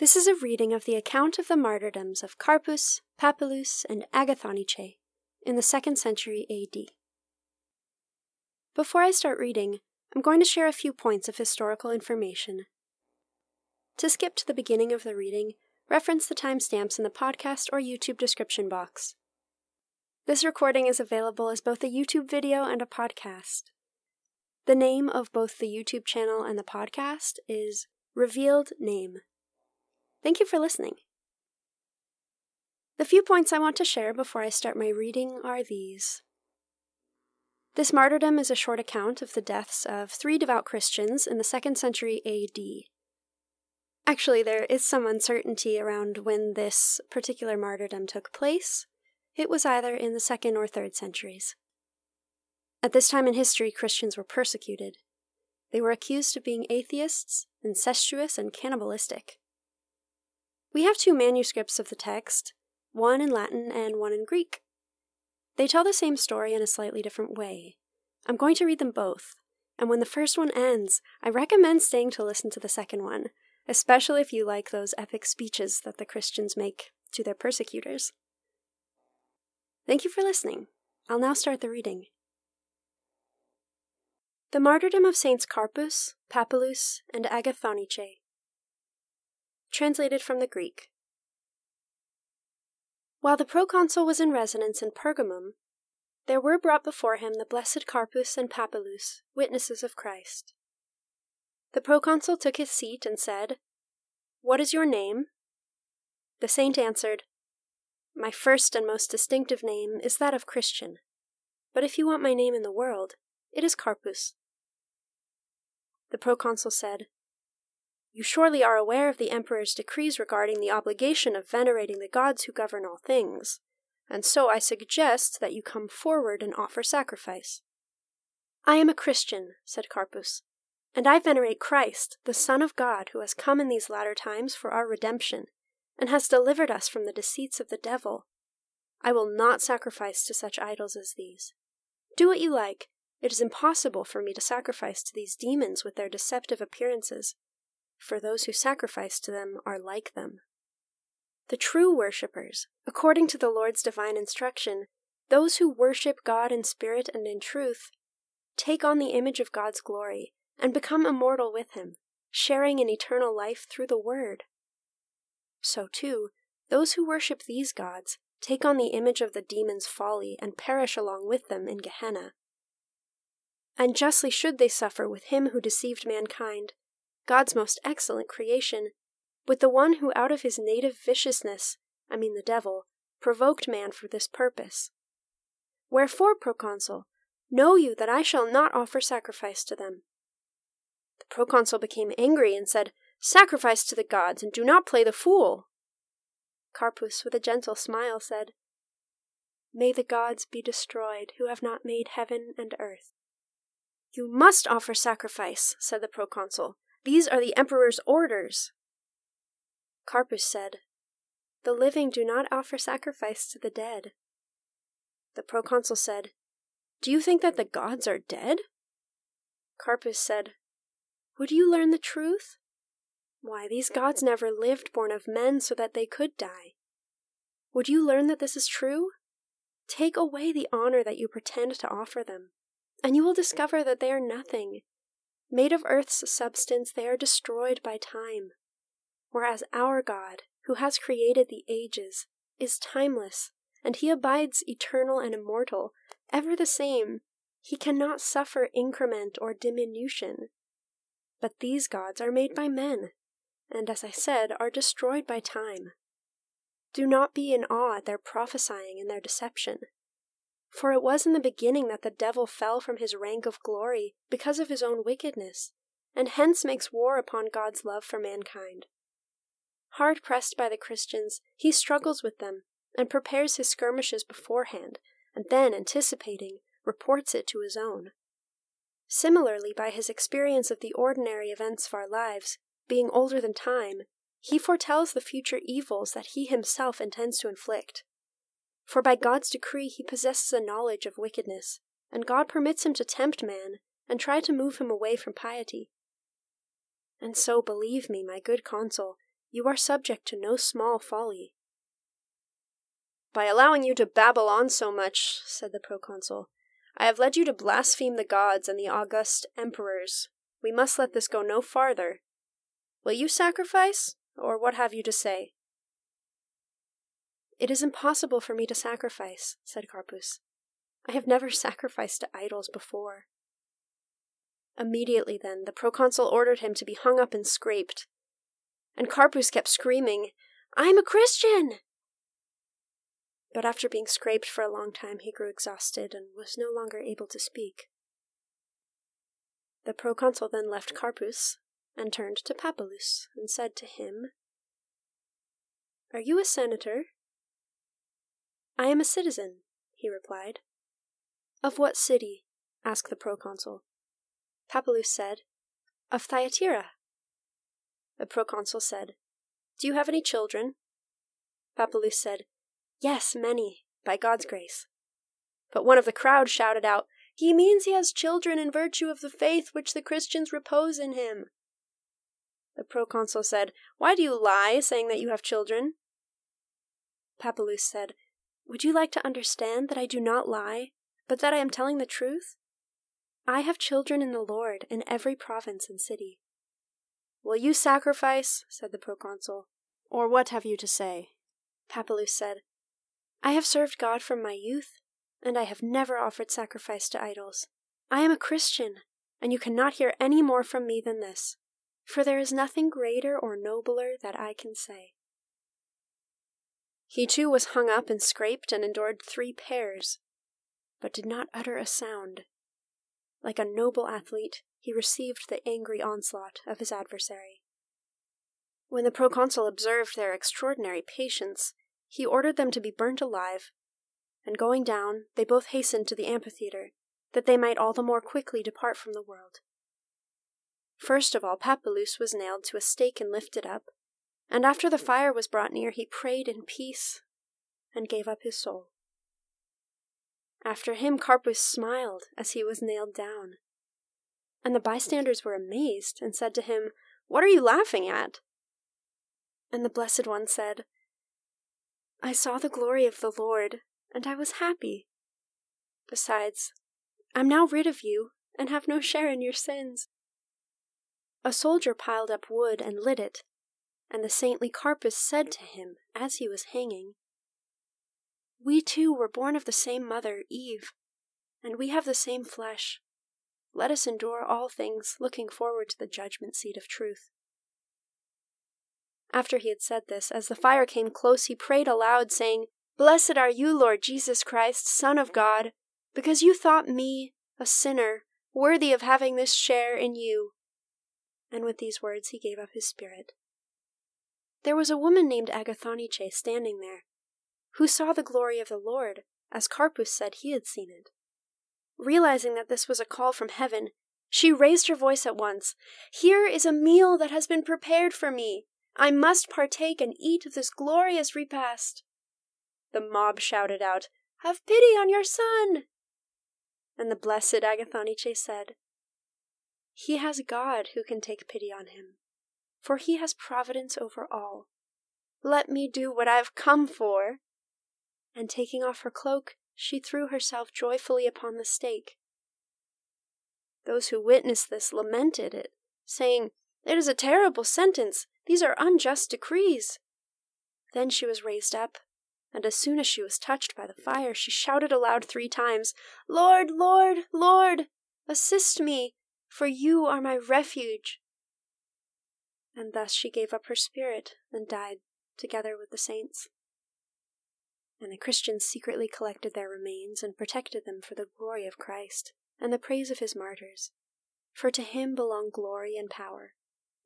This is a reading of the account of the martyrdoms of Carpus, Papylus, and Agathonice in the 2nd century AD. Before I start reading, I'm going to share a few points of historical information. To skip to the beginning of the reading, reference the timestamps in the podcast or YouTube description box. This recording is available as both a YouTube video and a podcast. The name of both the YouTube channel and the podcast is Revealed Name. Thank you for listening. The few points I want to share before I start my reading are these. This martyrdom is a short account of the deaths of three devout Christians in the 2nd century AD. Actually, there is some uncertainty around when this particular martyrdom took place. It was either in the 2nd or 3rd centuries. At this time in history, Christians were persecuted. They were accused of being atheists, incestuous, and cannibalistic. We have two manuscripts of the text, one in Latin and one in Greek. They tell the same story in a slightly different way. I'm going to read them both, and when the first one ends, I recommend staying to listen to the second one, especially if you like those epic speeches that the Christians make to their persecutors. Thank you for listening. I'll now start the reading. The Martyrdom of Saints Carpus, Papylus, and Agathonice Translated from the Greek. While the proconsul was in residence in Pergamum, there were brought before him the blessed Carpus and Papylus, witnesses of Christ. The proconsul took his seat and said, What is your name? The saint answered, My first and most distinctive name is that of Christian, but if you want my name in the world, it is Carpus. The proconsul said, you surely are aware of the Emperor's decrees regarding the obligation of venerating the gods who govern all things, and so I suggest that you come forward and offer sacrifice. I am a Christian, said Carpus, and I venerate Christ, the Son of God, who has come in these latter times for our redemption, and has delivered us from the deceits of the devil. I will not sacrifice to such idols as these. Do what you like. It is impossible for me to sacrifice to these demons with their deceptive appearances for those who sacrifice to them are like them. The true worshippers, according to the Lord's divine instruction, those who worship God in spirit and in truth, take on the image of God's glory and become immortal with Him, sharing in eternal life through the Word. So, too, those who worship these gods take on the image of the demon's folly and perish along with them in Gehenna. And justly should they suffer with him who deceived mankind, God's most excellent creation, with the one who out of his native viciousness, I mean the devil, provoked man for this purpose. Wherefore, proconsul, know you that I shall not offer sacrifice to them. The proconsul became angry and said, Sacrifice to the gods, and do not play the fool. Carpus, with a gentle smile, said, May the gods be destroyed who have not made heaven and earth. You must offer sacrifice, said the proconsul, these are the Emperor's orders. Carpus said, The living do not offer sacrifice to the dead. The proconsul said, Do you think that the gods are dead? Carpus said, Would you learn the truth? Why, these gods never lived born of men so that they could die. Would you learn that this is true? Take away the honor that you pretend to offer them, and you will discover that they are nothing, Made of earth's substance, they are destroyed by time. Whereas our God, who has created the ages, is timeless, and he abides eternal and immortal, ever the same. He cannot suffer increment or diminution. But these gods are made by men, and as I said, are destroyed by time. Do not be in awe at their prophesying and their deception. For it was in the beginning that the devil fell from his rank of glory because of his own wickedness, and hence makes war upon God's love for mankind. Hard pressed by the Christians, he struggles with them and prepares his skirmishes beforehand, and then, anticipating, reports it to his own. Similarly, by his experience of the ordinary events of our lives, being older than time, he foretells the future evils that he himself intends to inflict. For by God's decree he possesses a knowledge of wickedness, and God permits him to tempt man and try to move him away from piety. And so, believe me, my good consul, You are subject to no small folly. By allowing you to babble on so much, said the proconsul, I have led you to blaspheme the gods and the august emperors. We must let this go no farther. Will you sacrifice, or what have you to say? It is impossible for me to sacrifice, said Carpus. I have never sacrificed to idols before. Immediately then, the proconsul ordered him to be hung up and scraped. And Carpus kept screaming, I'm a Christian! But after being scraped for a long time, he grew exhausted and was no longer able to speak. The proconsul then left Carpus and turned to Papylus and said to him, Are you a senator? I am a citizen, he replied. Of what city? asked the proconsul. Papylus said, Of Thyatira. The proconsul said, Do you have any children? Papylus said, Yes, many, by God's grace. But one of the crowd shouted out, He means he has children in virtue of the faith which the Christians repose in him. The proconsul said, Why do you lie, saying that you have children? Papylus said, Would you like to understand that I do not lie, but that I am telling the truth? I have children in the Lord in every province and city. Will you sacrifice? said the proconsul. Or what have you to say? Papylus said, I have served God from my youth, and I have never offered sacrifice to idols. I am a Christian, and you cannot hear any more from me than this, for there is nothing greater or nobler that I can say. He too was hung up and scraped and endured three pairs, but did not utter a sound. Like a noble athlete, he received the angry onslaught of his adversary. When the proconsul observed their extraordinary patience, he ordered them to be burnt alive, and going down, they both hastened to the amphitheatre, that they might all the more quickly depart from the world. First of all, Papylus was nailed to a stake and lifted up, and after the fire was brought near, he prayed in peace and gave up his soul. After him, Carpus smiled as he was nailed down. And the bystanders were amazed and said to him, What are you laughing at? And the Blessed One said, I saw the glory of the Lord, and I was happy. Besides, I'm now rid of you, and have no share in your sins. A soldier piled up wood and lit it, and the saintly Carpus said to him as he was hanging, We too were born of the same mother, Eve, and we have the same flesh. Let us endure all things, looking forward to the judgment seat of truth. After he had said this, as the fire came close, he prayed aloud, saying, Blessed are you, Lord Jesus Christ, Son of God, because you thought me, a sinner, worthy of having this share in you. And with these words he gave up his spirit. There was a woman named Agathonice standing there, who saw the glory of the Lord, as Carpus said he had seen it. Realizing that this was a call from heaven, she raised her voice at once. Here is a meal that has been prepared for me. I must partake and eat of this glorious repast. The mob shouted out, Have pity on your son! And the blessed Agathonice said, He has God who can take pity on him, for he has providence over all. Let me do what I have come for. And taking off her cloak, she threw herself joyfully upon the stake. Those who witnessed this lamented it, saying, It is a terrible sentence. These are unjust decrees. Then she was raised up, and as soon as she was touched by the fire, she shouted aloud three times, Lord, Lord, Lord, assist me, for you are my refuge. And thus she gave up her spirit and died together with the saints. And the Christians secretly collected their remains and protected them for the glory of Christ and the praise of his martyrs. For to him belong glory and power,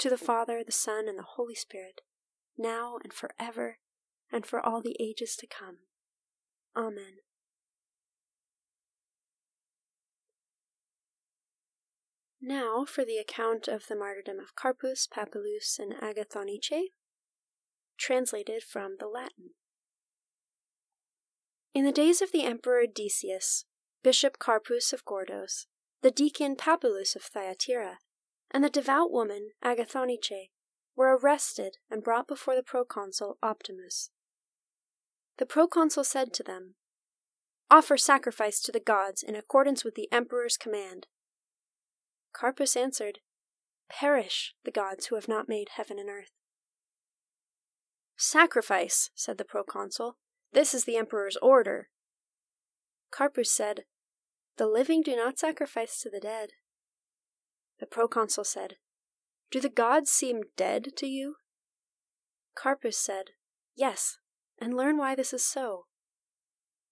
to the Father, the Son, and the Holy Spirit, now and forever, and for all the ages to come. Amen. Now for the account of the martyrdom of Carpus, Papylus, and Agathonice, translated from the Latin. In the days of the Emperor Decius, Bishop Carpus of Gordos, the deacon Papylus of Thyatira, and the devout woman Agathonice were arrested and brought before the proconsul Optimus. The proconsul said to them, Offer sacrifice to the gods in accordance with the emperor's command. Carpus answered, Perish the gods who have not made heaven and earth. Sacrifice, said the proconsul. This is the emperor's order. Carpus said, The living do not sacrifice to the dead. The proconsul said, Do the gods seem dead to you? Carpus said, Yes, and learn why this is so.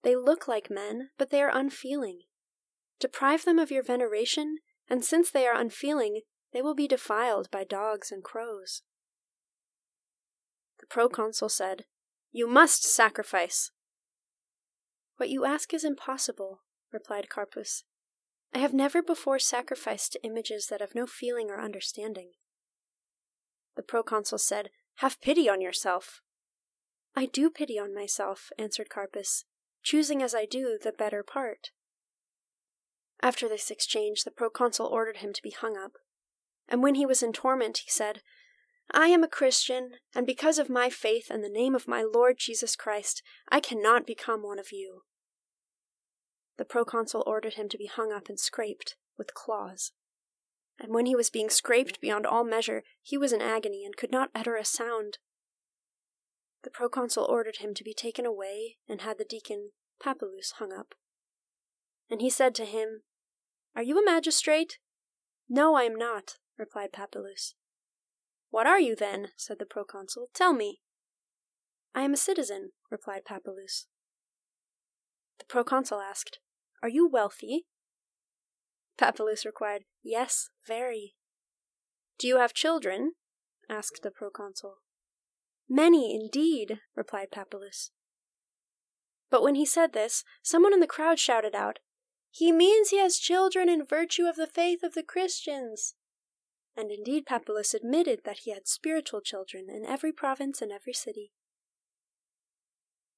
They look like men, but they are unfeeling. Deprive them of your veneration, and since they are unfeeling, they will be defiled by dogs and crows. The proconsul said, You must sacrifice. What you ask is impossible, replied Carpus. I have never before sacrificed to images that have no feeling or understanding. The proconsul said, Have pity on yourself. I do pity on myself, answered Carpus, choosing as I do the better part. After this exchange, the proconsul ordered him to be hung up. And when he was in torment, he said, I am a Christian, and because of my faith and the name of my Lord Jesus Christ, I cannot become one of you. The proconsul ordered him to be hung up and scraped with claws. And when he was being scraped beyond all measure, he was in agony and could not utter a sound. The proconsul ordered him to be taken away and had the deacon Papylus hung up. And he said to him, Are you a magistrate? No, I am not, replied Papylus. What are you then? said the proconsul. Tell me. I am a citizen, replied Papylus. The proconsul asked, are you wealthy? Papylus replied, Yes, very. Do you have children? asked the proconsul. Many, indeed, replied Papylus. But when he said this, someone in the crowd shouted out, He means he has children in virtue of the faith of the Christians. And indeed, Papylus admitted that he had spiritual children in every province and every city.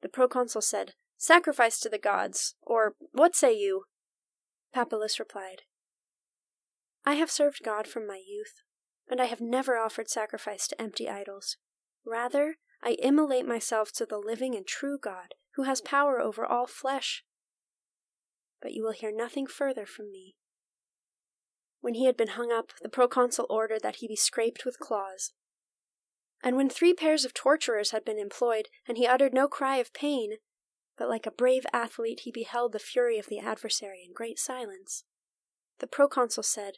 The proconsul said, Sacrifice to the gods, or what say you? Papylus replied, I have served God from my youth, and I have never offered sacrifice to empty idols. Rather, I immolate myself to the living and true God, who has power over all flesh. But you will hear nothing further from me. When he had been hung up, the proconsul ordered that he be scraped with claws. And when three pairs of torturers had been employed, and he uttered no cry of pain, but like a brave athlete he beheld the fury of the adversary in great silence. The proconsul said,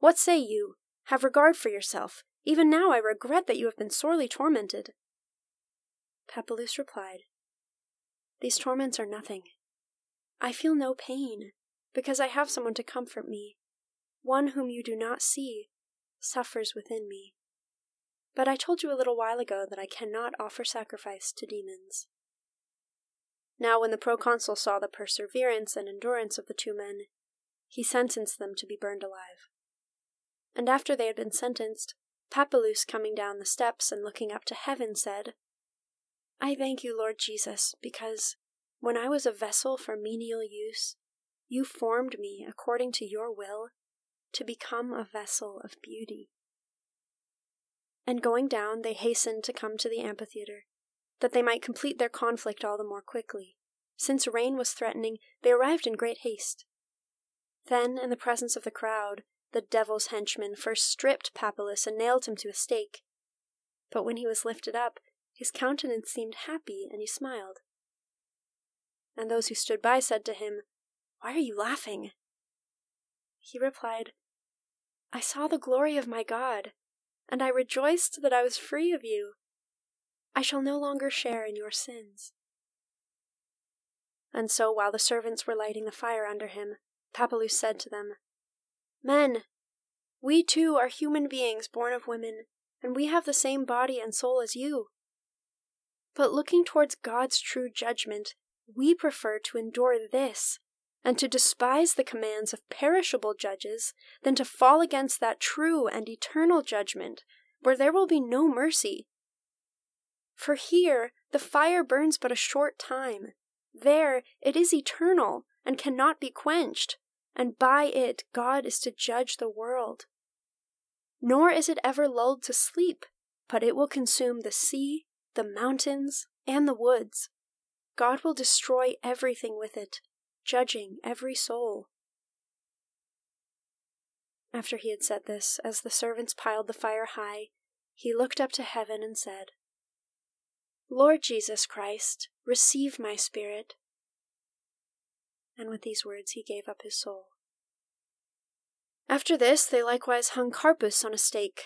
What say you? Have regard for yourself. Even now I regret that you have been sorely tormented. Papylus replied, These torments are nothing. I feel no pain, because I have someone to comfort me. One whom you do not see suffers within me. But I told you a little while ago that I cannot offer sacrifice to demons. Now, when the proconsul saw the perseverance and endurance of the two men, he sentenced them to be burned alive. And after they had been sentenced, Papylus, coming down the steps and looking up to heaven, said, I thank you, Lord Jesus, because, when I was a vessel for menial use, you formed me according to your will to become a vessel of beauty. And going down, they hastened to come to the amphitheatre that they might complete their conflict all the more quickly. Since rain was threatening, they arrived in great haste. Then, in the presence of the crowd, the devil's henchman first stripped Papylus and nailed him to a stake. But when he was lifted up, his countenance seemed happy, and he smiled. And those who stood by said to him, Why are you laughing? He replied, I saw the glory of my God, and I rejoiced that I was free of you. I shall no longer share in your sins. And so, while the servants were lighting the fire under him, Papylus said to them, Men, we too are human beings born of women, and we have the same body and soul as you. But looking towards God's true judgment, we prefer to endure this, and to despise the commands of perishable judges, than to fall against that true and eternal judgment, where there will be no mercy, for here the fire burns but a short time. There it is eternal and cannot be quenched, and by it God is to judge the world. Nor is it ever lulled to sleep, but it will consume the sea, the mountains, and the woods. God will destroy everything with it, judging every soul. After he had said this, as the servants piled the fire high, he looked up to heaven and said, Lord Jesus Christ, receive my spirit. And with these words he gave up his soul. After this, they likewise hung Carpus on a stake.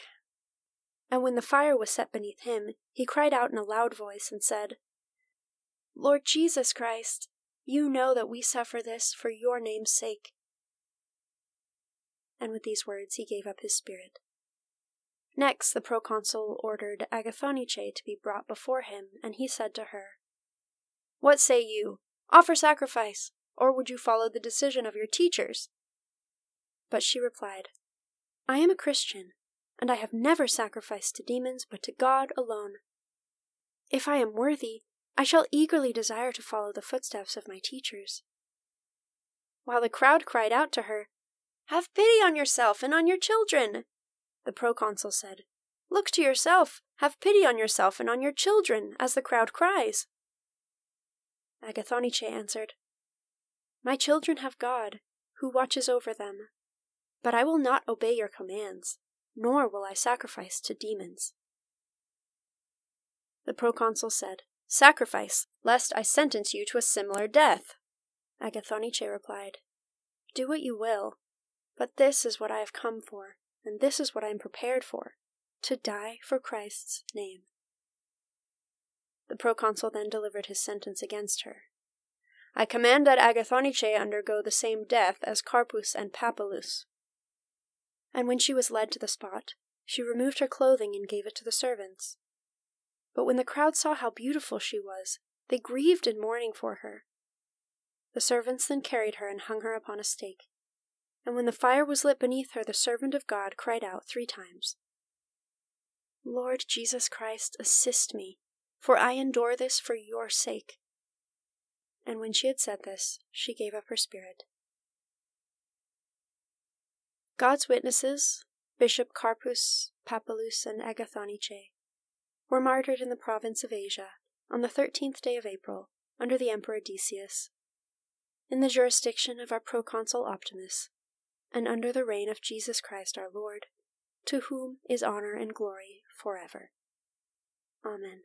And when the fire was set beneath him, he cried out in a loud voice and said, Lord Jesus Christ, you know that we suffer this for your name's sake. And with these words he gave up his spirit. Next, the proconsul ordered Agathonice to be brought before him, and he said to her, What say you? Offer sacrifice, or would you follow the decision of your teachers? But she replied, I am a Christian, and I have never sacrificed to demons but to God alone. If I am worthy, I shall eagerly desire to follow the footsteps of my teachers. While the crowd cried out to her, Have pity on yourself and on your children! The proconsul said, Look to yourself, have pity on yourself and on your children, as the crowd cries. Agathonice answered, My children have God, who watches over them. But I will not obey your commands, nor will I sacrifice to demons. The proconsul said, Sacrifice, lest I sentence you to a similar death. Agathonice replied, Do what you will, but this is what I have come for, and this is what I am prepared for to die for Christ's name. The proconsul then delivered his sentence against her. I command that Agathonice undergo the same death as Carpus and Papylus, and when she was led to the spot, she removed her clothing and gave it to the servants. But when the crowd saw how beautiful she was, they grieved in mourning for her. The servants then carried her and hung her upon a stake. And when the fire was lit beneath her, the servant of God cried out three times Lord Jesus Christ, assist me, for I endure this for your sake. And when she had said this, she gave up her spirit. God's witnesses, Bishop Carpus, Papylus, and Agathonice, were martyred in the province of Asia on the thirteenth day of April under the Emperor Decius, in the jurisdiction of our proconsul Optimus, and under the reign of Jesus Christ our Lord, to whom is honor and glory forever. Amen.